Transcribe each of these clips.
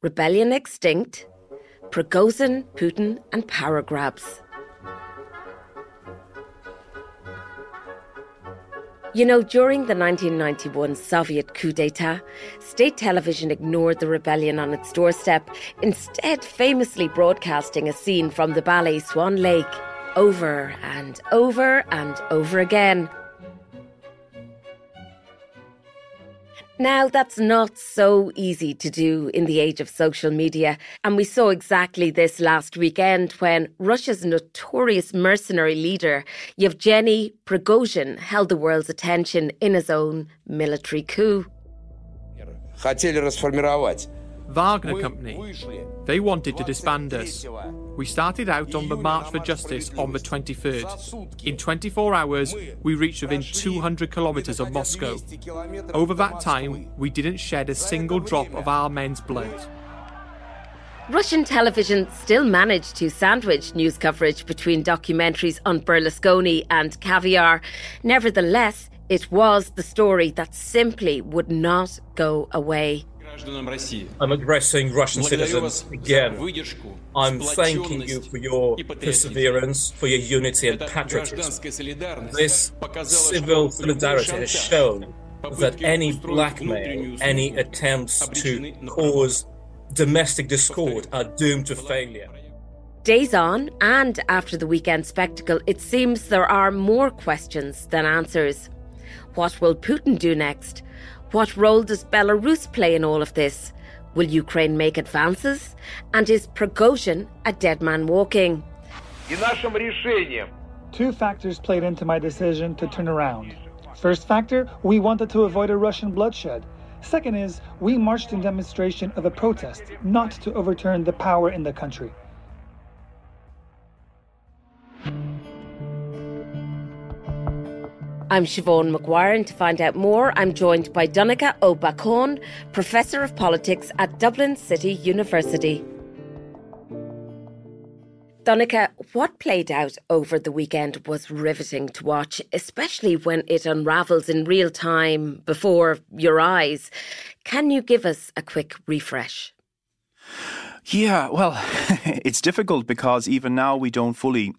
Rebellion Extinct, Prigozhin, Putin, and Power Grabs. You know, during the 1991 Soviet coup d'etat, state television ignored the rebellion on its doorstep, instead, famously broadcasting a scene from the ballet Swan Lake over and over and over again. Now, that's not so easy to do in the age of social media, and we saw exactly this last weekend when Russia's notorious mercenary leader, Yevgeny Prigozhin, held the world's attention in his own military coup. Wagner Company. They wanted to disband us. We started out on the March for Justice on the 23rd. In 24 hours, we reached within 200 kilometres of Moscow. Over that time, we didn't shed a single drop of our men's blood. Russian television still managed to sandwich news coverage between documentaries on Berlusconi and caviar. Nevertheless, it was the story that simply would not go away. I'm addressing Russian citizens again. I'm thanking you for your perseverance, for your unity and patriotism. This civil solidarity has shown that any blackmail, any attempts to cause domestic discord are doomed to failure. Days on, and after the weekend spectacle, it seems there are more questions than answers. What will Putin do next? What role does Belarus play in all of this? Will Ukraine make advances? And is Prigozhin a dead man walking? Two factors played into my decision to turn around. First factor, we wanted to avoid a Russian bloodshed. Second is, we marched in demonstration of a protest, not to overturn the power in the country. I'm Siobhán Maguire, and to find out more, I'm joined by Donnacha Ó Beacháin, Professor of Politics at Dublin City University. Donncha, what played out over the weekend was riveting to watch, especially when it unravels in real time before your eyes. Can you give us a quick refresh? Yeah, well, it's difficult because even now we don't fully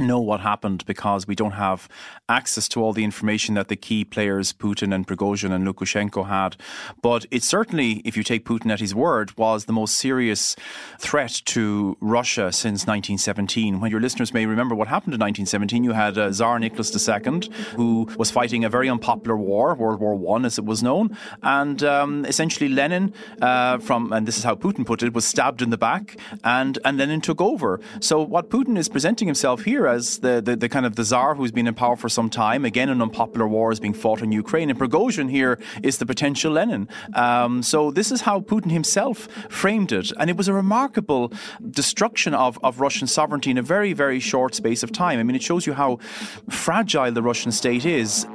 know what happened because we don't have access to all the information that the key players, Putin and Prigozhin and Lukashenko, had. But it certainly, if you take Putin at his word, was the most serious threat to Russia since 1917. When your listeners may remember what happened in 1917, you had uh, Tsar Nicholas II, who was fighting a very unpopular war, World War One, as it was known, and um, essentially Lenin, uh, from and this is how Putin put it, was stabbed in the back, and and Lenin took over. So what Putin is presenting himself here as the, the, the kind of the czar who's been in power for some time. Again, an unpopular war is being fought in Ukraine. And Prigozhin here is the potential Lenin. Um, so this is how Putin himself framed it. And it was a remarkable destruction of, of Russian sovereignty in a very, very short space of time. I mean, it shows you how fragile the Russian state is.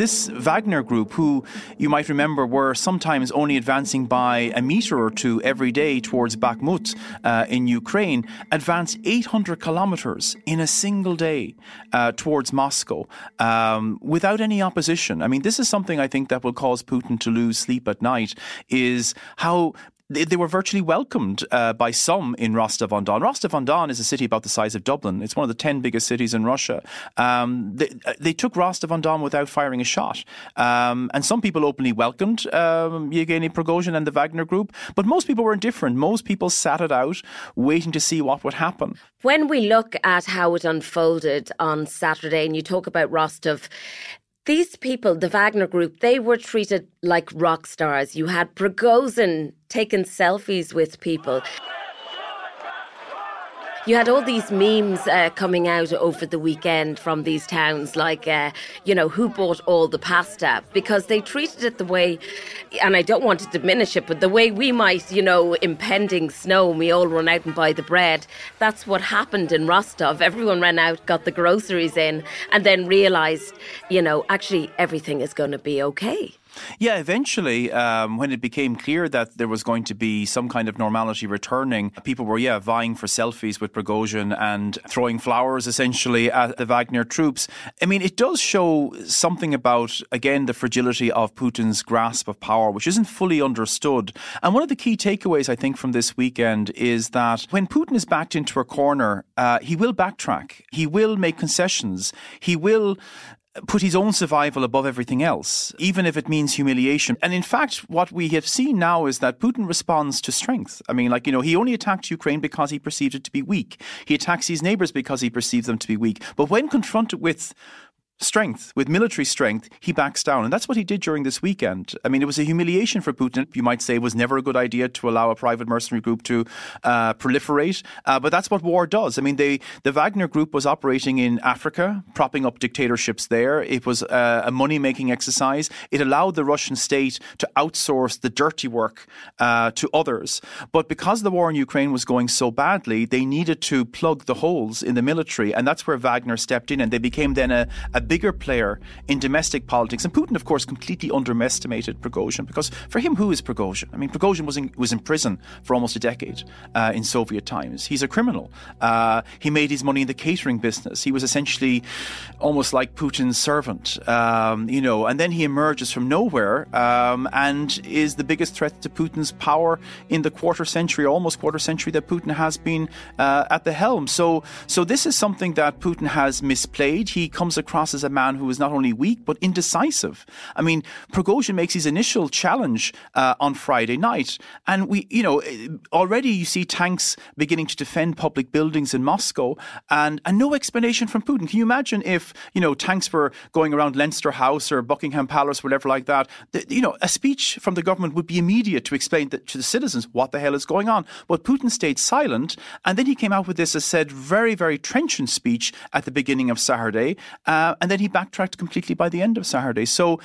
This Wagner group, who you might remember were sometimes only advancing by a meter or two every day towards Bakhmut uh, in Ukraine, advanced 800 kilometers in a single day uh, towards Moscow um, without any opposition. I mean, this is something I think that will cause Putin to lose sleep at night is how they, they were virtually welcomed uh, by some in Rostov on Don. Rostov on Don is a city about the size of Dublin. It's one of the 10 biggest cities in Russia. Um, they, they, took Rostov on Don without firing a shot. Um, and some people openly welcomed um, Yevgeny Prigozhin and the Wagner Group, but most people were indifferent. Most people sat it out, waiting to see what would happen. When we look at how it unfolded on Saturday, and you talk about Rostov, these people, the Wagner Group, they were treated like rock stars. You had Prigozhin taking selfies with people. You had all these memes uh, coming out over the weekend from these towns, like, uh, you know, who bought all the pasta? Because they treated it the way, and I don't want to diminish it, but the way we might, you know, impending snow, and we all run out and buy the bread. That's what happened in Rostov. Everyone ran out, got the groceries in, and then realised, you know, actually everything is going to be okay. Yeah, eventually, um, when it became clear that there was going to be some kind of normality returning, people were, yeah, vying for selfies with Prigozhin and throwing flowers essentially at the Wagner troops. I mean, it does show something about, again, the fragility of Putin's grasp of power, which isn't fully understood. And one of the key takeaways, I think, from this weekend is that when Putin is backed into a corner, uh, he will backtrack, he will make concessions, he will put his own survival above everything else, even if it means humiliation. And in fact, what we have seen now is that Putin responds to strength. I mean, like, you know, he only attacked Ukraine because he perceived it to be weak. He attacks his neighbors because he perceives them to be weak. But when confronted with strength, with military strength, he backs down. And that's what he did during this weekend. I mean, it was a humiliation for Putin. You might say it was never a good idea to allow a private mercenary group to uh, proliferate. Uh, but that's what war does. I mean, they, the Wagner group was operating in Africa, propping up dictatorships there. It was uh, a money making exercise. It allowed the Russian state to outsource the dirty work uh, to others. But because the war in Ukraine was going so badly, they needed to plug the holes in the military. And that's where Wagner stepped in. And they became then a, a bigger player in domestic politics. And Putin, of course, completely underestimated Prigozhin because for him, who is Prigozhin? I mean, Prigozhin was in, was in prison for almost a decade uh, in Soviet times. He's a criminal. Uh, he made his money in the catering business. He was essentially almost like Putin's servant, um, you know. And then he emerges from nowhere um, and is the biggest threat to Putin's power in the quarter century, almost quarter century that Putin has been uh, at the helm. So, so this is something that Putin has misplayed. He comes across as as a man who is not only weak but indecisive. I mean, Prigozhin makes his initial challenge uh, on Friday night, and we, you know, already you see tanks beginning to defend public buildings in Moscow, and and no explanation from Putin. Can you imagine if you know tanks were going around Leinster House or Buckingham Palace, whatever like that? The, you know, a speech from the government would be immediate to explain to the citizens what the hell is going on. But Putin stayed silent, and then he came out with this, as said, very very trenchant speech at the beginning of Saturday, uh, and then he backtracked completely by the end of Saturday. So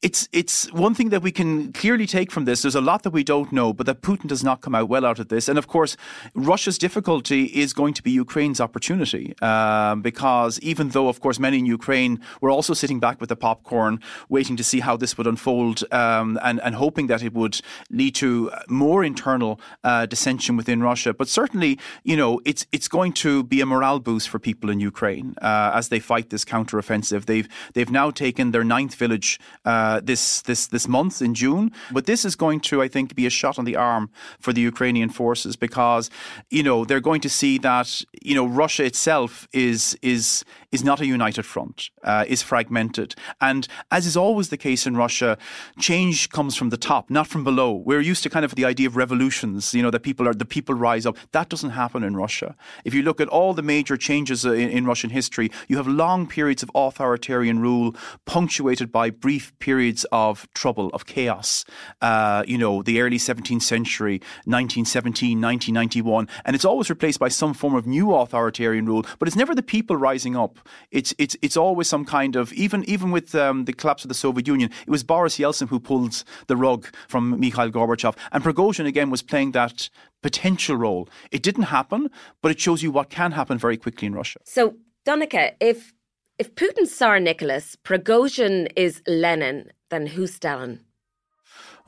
it's it's one thing that we can clearly take from this. There's a lot that we don't know, but that Putin does not come out well out of this. And of course, Russia's difficulty is going to be Ukraine's opportunity, um, because even though, of course, many in Ukraine were also sitting back with the popcorn, waiting to see how this would unfold, um, and and hoping that it would lead to more internal uh, dissension within Russia. But certainly, you know, it's it's going to be a morale boost for people in Ukraine uh, as they fight this counteroffensive. They've they've now taken their ninth village. Uh, uh, this this this month in June. But this is going to, I think, be a shot on the arm for the Ukrainian forces because you know they're going to see that you know Russia itself is is is not a united front, uh, is fragmented, and as is always the case in Russia, change comes from the top, not from below. We're used to kind of the idea of revolutions, you know, that people are the people rise up. That doesn't happen in Russia. If you look at all the major changes in, in Russian history, you have long periods of authoritarian rule punctuated by brief periods periods of trouble, of chaos. Uh, you know, the early 17th century, 1917, 1991, and it's always replaced by some form of new authoritarian rule. But it's never the people rising up. It's it's it's always some kind of even even with um, the collapse of the Soviet Union, it was Boris Yeltsin who pulled the rug from Mikhail Gorbachev, and Prigozhin again was playing that potential role. It didn't happen, but it shows you what can happen very quickly in Russia. So, Donnacha, if if Putin's Tsar Nicholas, Prigozhin is Lenin, then who's Stalin?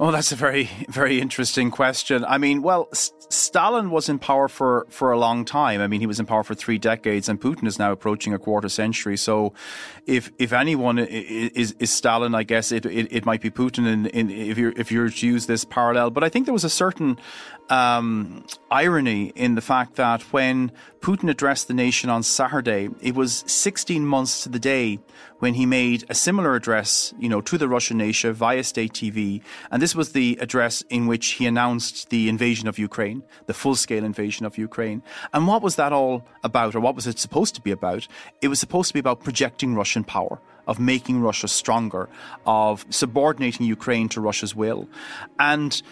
Oh, that's a very, very interesting question. I mean, well, S- Stalin was in power for, for a long time. I mean, he was in power for three decades, and Putin is now approaching a quarter century. So, if if anyone is, is Stalin, I guess it, it, it might be Putin. In, in, if you're if you're to use this parallel, but I think there was a certain um, irony in the fact that when Putin addressed the nation on Saturday, it was 16 months to the day when he made a similar address, you know, to the Russian nation via state TV. And this was the address in which he announced the invasion of Ukraine, the full scale invasion of Ukraine. And what was that all about, or what was it supposed to be about? It was supposed to be about projecting Russian power of making Russia stronger, of subordinating Ukraine to Russia's will. And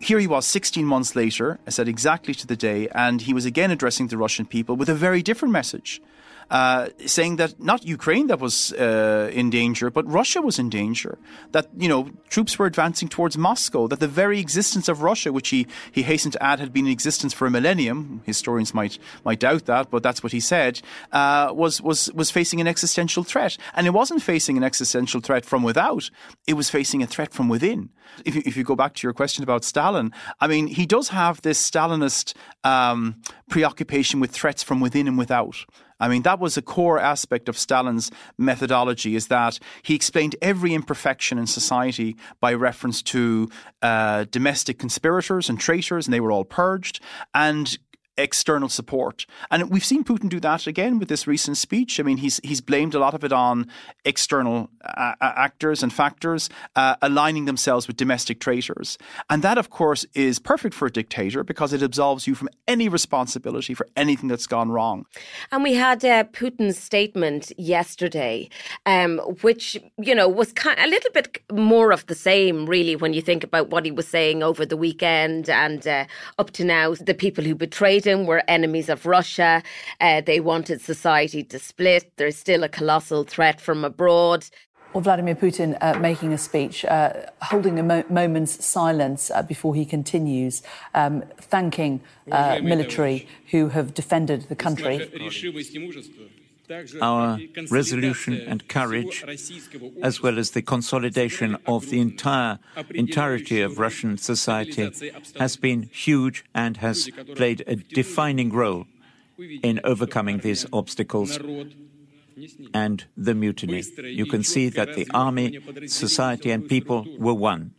here he was 16 months later, I said exactly to the day, and he was again addressing the Russian people with a very different message. Uh, saying that not Ukraine that was uh, in danger, but Russia was in danger. That you know troops were advancing towards Moscow. That the very existence of Russia, which he, he hastened to add had been in existence for a millennium, historians might might doubt that, but that's what he said, uh, was was was facing an existential threat. And it wasn't facing an existential threat from without; it was facing a threat from within. If you, if you go back to your question about Stalin, I mean, he does have this Stalinist um, preoccupation with threats from within and without. I mean, that was a core aspect of Stalin's methodology, is that he explained every imperfection in society by reference to uh, domestic conspirators and traitors, and they were all purged, and external support. And we've seen Putin do that again with this recent speech. I mean, he's he's blamed a lot of it on external uh, actors and factors uh, aligning themselves with domestic traitors. And that, of course, is perfect for a dictator because it absolves you from any responsibility for anything that's gone wrong. And we had uh, Putin's statement yesterday, um, which, you know, was kind a little bit more of the same, really, when you think about what he was saying over the weekend and uh, up to now, the people who betrayed were enemies of Russia. Uh, they wanted society to split. There's still a colossal threat from abroad. Well, Vladimir Putin uh, making a speech, uh, holding a mo- moment's silence uh, before he continues, um, thanking uh, military who have defended the country. Our resolution and courage, as well as the consolidation of the entire entirety of Russian society, has been huge and has played a defining role in overcoming these obstacles and the mutiny. You can see that the army, society, and people were one.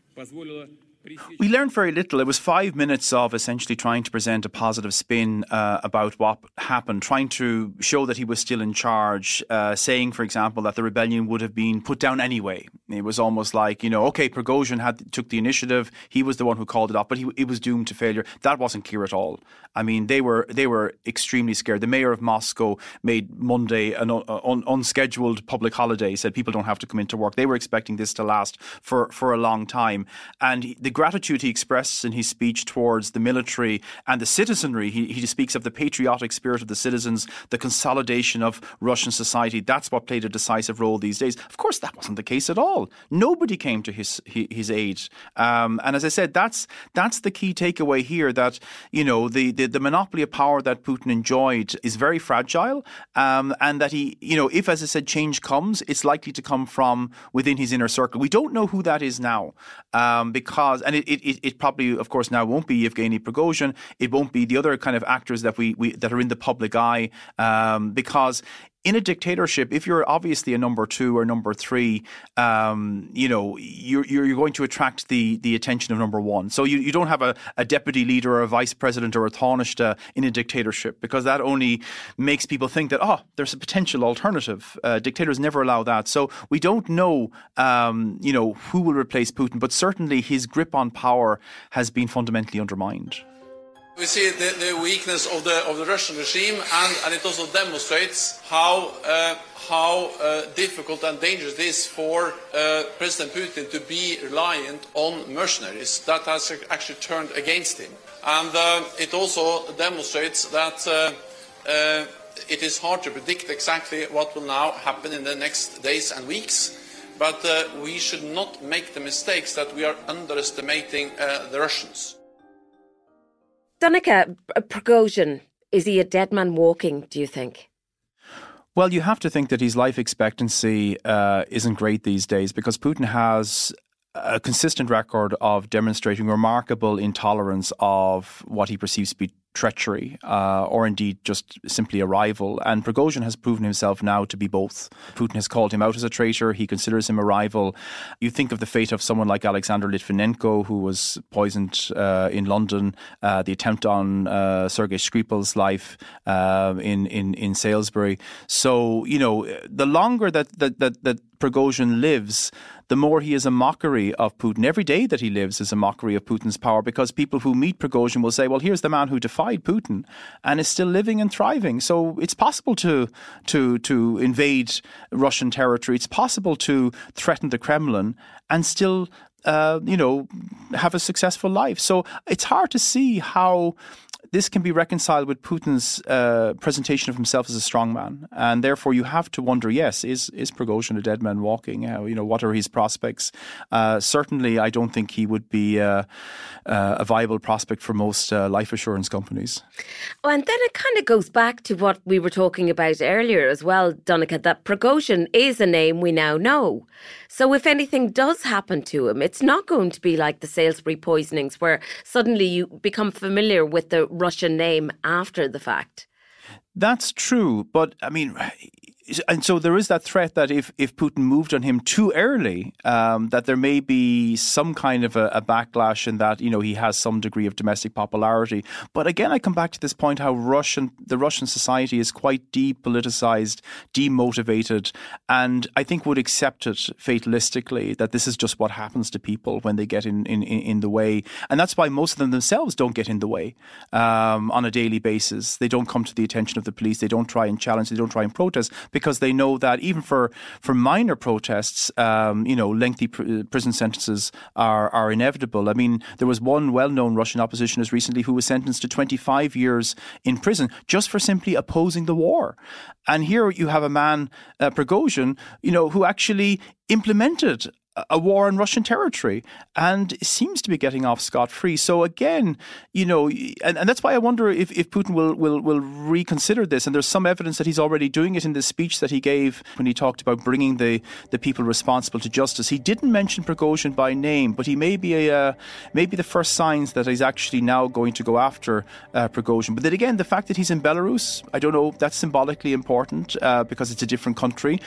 We learned very little. It was five minutes of essentially trying to present a positive spin uh, about what happened, trying to show that he was still in charge, uh, saying, for example, that the rebellion would have been put down anyway. It was almost like, you know, okay, Prigozhin had took the initiative, he was the one who called it off, but he, it was doomed to failure. That wasn't clear at all. I mean, they were they were extremely scared. The mayor of Moscow made Monday an un, unscheduled public holiday, said people don't have to come into work. They were expecting this to last for, for a long time, and the gratitude he expresses in his speech towards the military and the citizenry. He, he speaks of the patriotic spirit of the citizens, the consolidation of Russian society. That's what played a decisive role these days. Of course, that wasn't the case at all. Nobody came to his his aid. Um, and as I said, that's that's the key takeaway here. That you know the, the, the monopoly of power that Putin enjoyed is very fragile, um, and that he you know if as I said change comes, it's likely to come from within his inner circle. We don't know who that is now um, because and it, it, it probably, of course, now won't be Yevgeny Prigozhin. It won't be the other kind of actors that we, we that are in the public eye um, because in a dictatorship, if you're obviously a number two or number three, um, you know, you're, you're going to attract the, the attention of number one. So you, you don't have a, a deputy leader or a vice president or a Taoiseach in a dictatorship because that only makes people think that, oh, there's a potential alternative. Uh, dictators never allow that. So we don't know, um, you know, who will replace Putin, but certainly his grip on power has been fundamentally undermined. We see the, the, weakness of the, of the Russian regime, and, and it also demonstrates how, uh, how uh, difficult and dangerous it is for uh, President Putin to be reliant on mercenaries. That has actually turned against him. And uh, it also demonstrates that uh, uh, it is hard to predict exactly what will now happen in the next days and weeks. But we should not make the mistakes that we are underestimating the Russians. Donnacha, Prigozhin, is he a dead man walking, do you think? Well, you have to think that his life expectancy uh, isn't great these days because Putin has a consistent record of demonstrating remarkable intolerance of what he perceives to be treachery uh, or indeed just simply a rival. And Prigozhin has proven himself now to be both. Putin has called him out as a traitor. He considers him a rival. You think of the fate of someone like Alexander Litvinenko, who was poisoned uh, in London, uh, the attempt on uh, Sergei Skripal's life uh, in, in, in Salisbury. So, you know, the longer that, that, that, that Prigozhin lives, the more he is a mockery of Putin. Every day that he lives is a mockery of Putin's power because people who meet Prigozhin will say, well, here's the man who defied Putin and is still living and thriving. So it's possible to, to, to invade Russian territory. It's possible to threaten the Kremlin and still uh, you know, have a successful life. So it's hard to see how this can be reconciled with Putin's uh, presentation of himself as a strongman, and therefore you have to wonder: Yes, is is Prigozhin a dead man walking? Uh, you know, what are his prospects? Uh, certainly, I don't think he would be uh, uh, a viable prospect for most life assurance companies. Oh, and then it kind of goes back to what we were talking about earlier as well, Donnacha. That Prigozhin is a name we now know. So if anything does happen to him, it's not going to be like the Salisbury poisonings, where suddenly you become familiar with the Russian name after the fact. That's true, but I mean, and so there is that threat that if, if Putin moved on him too early, um, that there may be some kind of a, a, backlash in that you know he has some degree of domestic popularity. But again, I come back to this point: how Russian the Russian society is quite depoliticized, demotivated, and I think would accept it fatalistically that this is just what happens to people when they get in in, in the way, and that's why most of them themselves don't get in the way um, on a daily basis. They don't come to the attention of the police. They don't try and challenge. They don't try and protest because they know that even for, for minor protests, um, you know, lengthy pr- prison sentences are, are inevitable. I mean, there was one well known Russian oppositionist recently who was sentenced to 25 years in prison just for simply opposing the war. And here you have a man, uh, Prigozhin, you know, who actually implemented a war on Russian territory and seems to be getting off scot free. So again, you know, and, and that's why I wonder if, if Putin will, will will reconsider this. And there's some evidence that he's already doing it in the speech that he gave when he talked about bringing the, the people responsible to justice. He didn't mention Prigozhin by name, but he may be a uh, maybe the first signs that he's actually now going to go after uh, Prigozhin. But then again, the fact that he's in Belarus, I don't know, that's symbolically important uh, because it's a different country.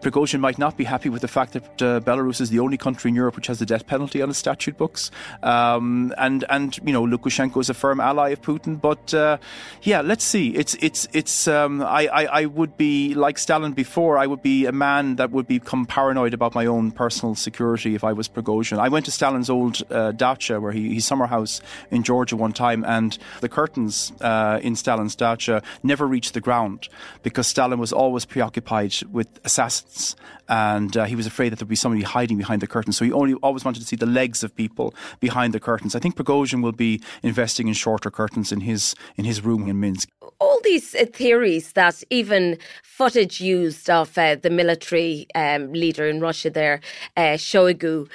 Prigozhin might not be happy with the fact that uh, Belarus is the the only country in Europe which has the death penalty on its statute books. Um, and and you know Lukashenko is a firm ally of Putin. But uh, yeah, let's see. It's it's it's. Um, I, I, I would be like Stalin before. I would be a man that would become paranoid about my own personal security if I was Prigozhin. I went to Stalin's old uh, dacha where he his summer house in Georgia one time, and the curtains uh, in Stalin's dacha never reached the ground because Stalin was always preoccupied with assassins, and uh, he was afraid that there'd be somebody hiding behind behind the curtain. So he only always wanted to see the legs of people behind the curtains. I think Prigozhin will be investing in shorter curtains in his in his room in Minsk. All these uh, theories that even footage used of uh, the military um, leader in Russia there, uh, Shoigu,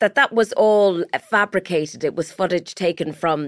that that was all fabricated. It was footage taken from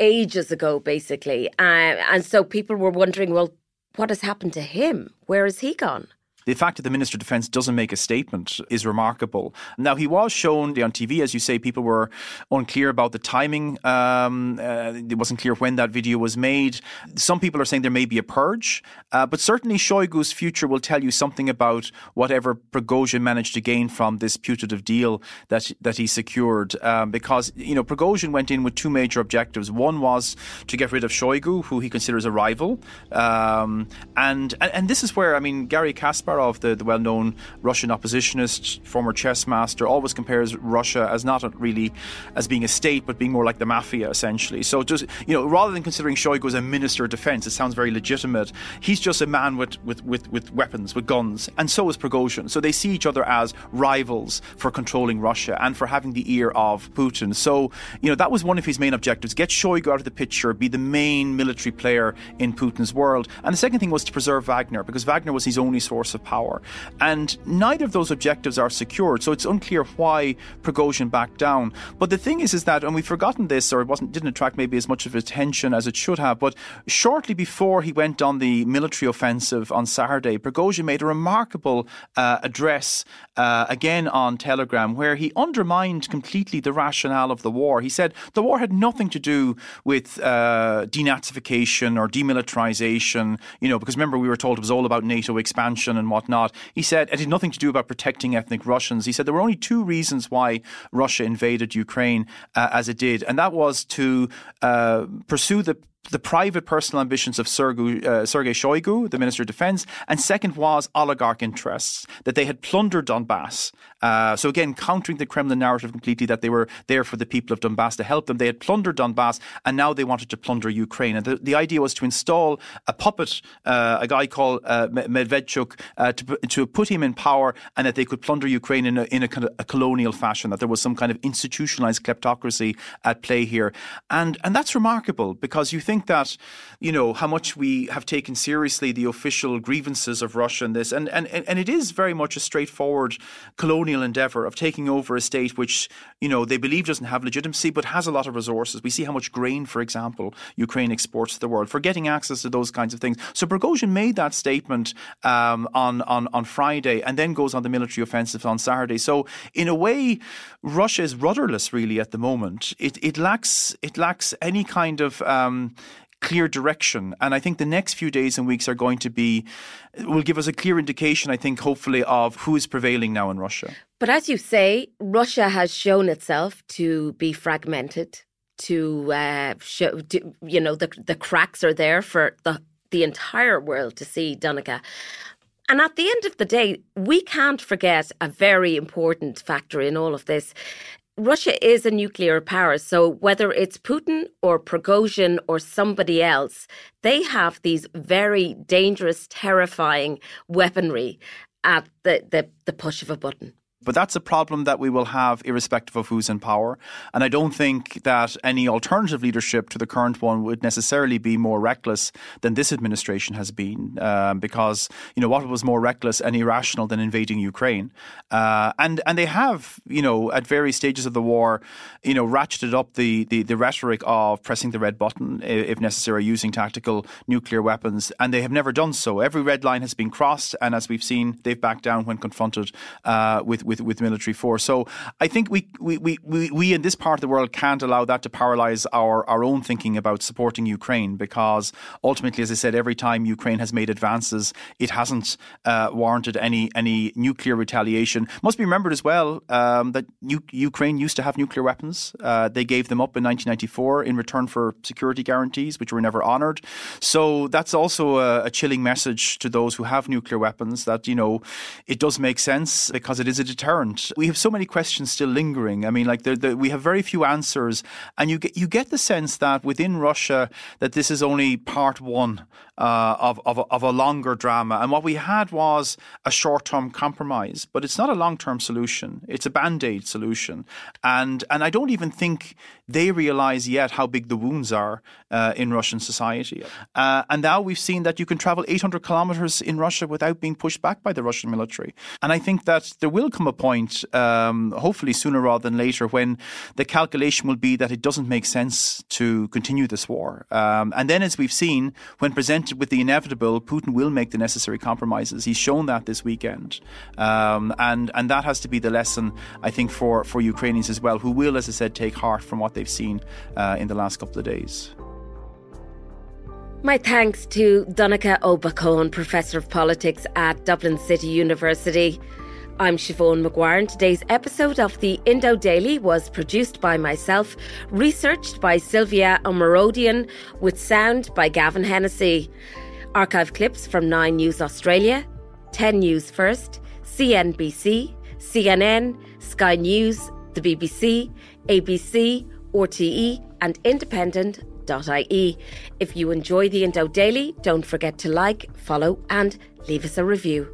ages ago, basically. Uh, and so people were wondering, well, what has happened to him? Where has he gone? The fact that the Minister of Defence doesn't make a statement is remarkable. Now, he was shown on TV, as you say, people were unclear about the timing. Um, uh, it wasn't clear when that video was made. Some people are saying there may be a purge, uh, but certainly Shoigu's future will tell you something about whatever Prigozhin managed to gain from this putative deal that that he secured. Um, because, you know, Prigozhin went in with two major objectives. One was to get rid of Shoigu, who he considers a rival. Um, and, and, and this is where, I mean, Garry Kasparov Kasparov, the, the well known Russian oppositionist, former chess master, always compares Russia as not really as being a state, but being more like the mafia, essentially. So just, you know, rather than considering Shoigu as a minister of defense, it sounds very legitimate. He's just a man with, with, with, with weapons, with guns, and so is Prigozhin. So they see each other as rivals for controlling Russia and for having the ear of Putin. So, you know, that was one of his main objectives get Shoigu out of the picture, be the main military player in Putin's world. And the second thing was to preserve Wagner, because Wagner was his only source of power. And neither of those objectives are secured, so it's unclear why Prigozhin backed down. But the thing is, is that, and we've forgotten this, or it wasn't didn't attract maybe as much of attention as it should have, but shortly before he went on the military offensive on Saturday, Prigozhin made a remarkable uh, address uh, again on Telegram where he undermined completely the rationale of the war. He said the war had nothing to do with uh, denazification or demilitarization, you know, because remember we were told it was all about NATO expansion and whatnot. He said it had nothing to do about protecting ethnic Russians. He said there were only two reasons why Russia invaded Ukraine uh, as it did, and that was to uh, pursue the the private personal ambitions of Sergei, uh, Sergei Shoigu, the Minister of Defense, and second was oligarch interests, that they had plundered Donbass. Uh, so again, countering the Kremlin narrative completely that they were there for the people of Donbass to help them. They had plundered Donbass, and now they wanted to plunder Ukraine. And the, the idea was to install a puppet, uh, a guy called uh, Medvedchuk, uh, to, to put him in power, and that they could plunder Ukraine in a, in a, kind of a colonial fashion, that there was some kind of institutionalized kleptocracy at play here. And, and that's remarkable because you think think that, you know, how much we have taken seriously the official grievances of Russia in this, and, and, and it is very much a straightforward colonial endeavour of taking over a state which, you know, they believe doesn't have legitimacy but has a lot of resources. We see how much grain, for example, Ukraine exports to the world for getting access to those kinds of things. So Prigozhin made that statement um, on, on, on Friday and then goes on the military offensive on Saturday. So in a way, Russia is rudderless really at the moment. It, it lacks it lacks any kind of um, clear direction. And I think the next few days and weeks are going to be, will give us a clear indication, I think, hopefully, of who is prevailing now in Russia. But as you say, Russia has shown itself to be fragmented, to uh, show, to, you know, the, the cracks are there for the, the entire world to see, Donnacha. And at the end of the day, we can't forget a very important factor in all of this. Russia is a nuclear power, so whether it's Putin or Prigozhin or somebody else, they have these very dangerous, terrifying weaponry at the, the, the push of a button. But that's a problem that we will have irrespective of who's in power. And I don't think that any alternative leadership to the current one would necessarily be more reckless than this administration has been. Um, because, you know, what was more reckless and irrational than invading Ukraine? Uh, and, and they have, you know, at various stages of the war, you know, ratcheted up the, the, the rhetoric of pressing the red button, if necessary, using tactical nuclear weapons. And they have never done so. Every red line has been crossed. And as we've seen, they've backed down when confronted uh, with, with with, with military force. So I think we, we, we, we in this part of the world can't allow that to paralyze our, our own thinking about supporting Ukraine because ultimately, as I said, every time Ukraine has made advances, it hasn't uh, warranted any, any nuclear retaliation. Must be remembered as well um, that U- Ukraine used to have nuclear weapons. Uh, they gave them up in 1994 in return for security guarantees, which were never honoured. So that's also a, a chilling message to those who have nuclear weapons that, you know, it does make sense because it is a deterrent deterrent. We have so many questions still lingering. I mean, like the, the, we have very few answers, and you get you get the sense that within Russia that this is only part one uh, of, of, of a longer drama. And what we had was a short term compromise, but it's not a long term solution. It's a band aid solution, and and I don't even think they realize yet how big the wounds are uh, in Russian society. Uh, and now we've seen that you can travel 800 kilometers in Russia without being pushed back by the Russian military. And I think that there will come a point, um, hopefully sooner rather than later, when the calculation will be that it doesn't make sense to continue this war. Um, and then, as we've seen, when presented with the inevitable, Putin will make the necessary compromises. He's shown that this weekend, um, and and that has to be the lesson I think for for Ukrainians as well, who will, as I said, take heart from what they've seen uh, in the last couple of days. My thanks to Donnacha Ó Professor of Politics at Dublin City University. I'm Siobhán Maguire, and today's episode of the Indo Daily was produced by myself, researched by Sylvia Omarodian, with sound by Gavin Hennessy. Archive clips from 9 News Australia, 10 News First, CNBC, CNN, Sky News, the BBC, ABC, RTE, and independent.ie. If you enjoy the Indo Daily, don't forget to like, follow, and leave us a review.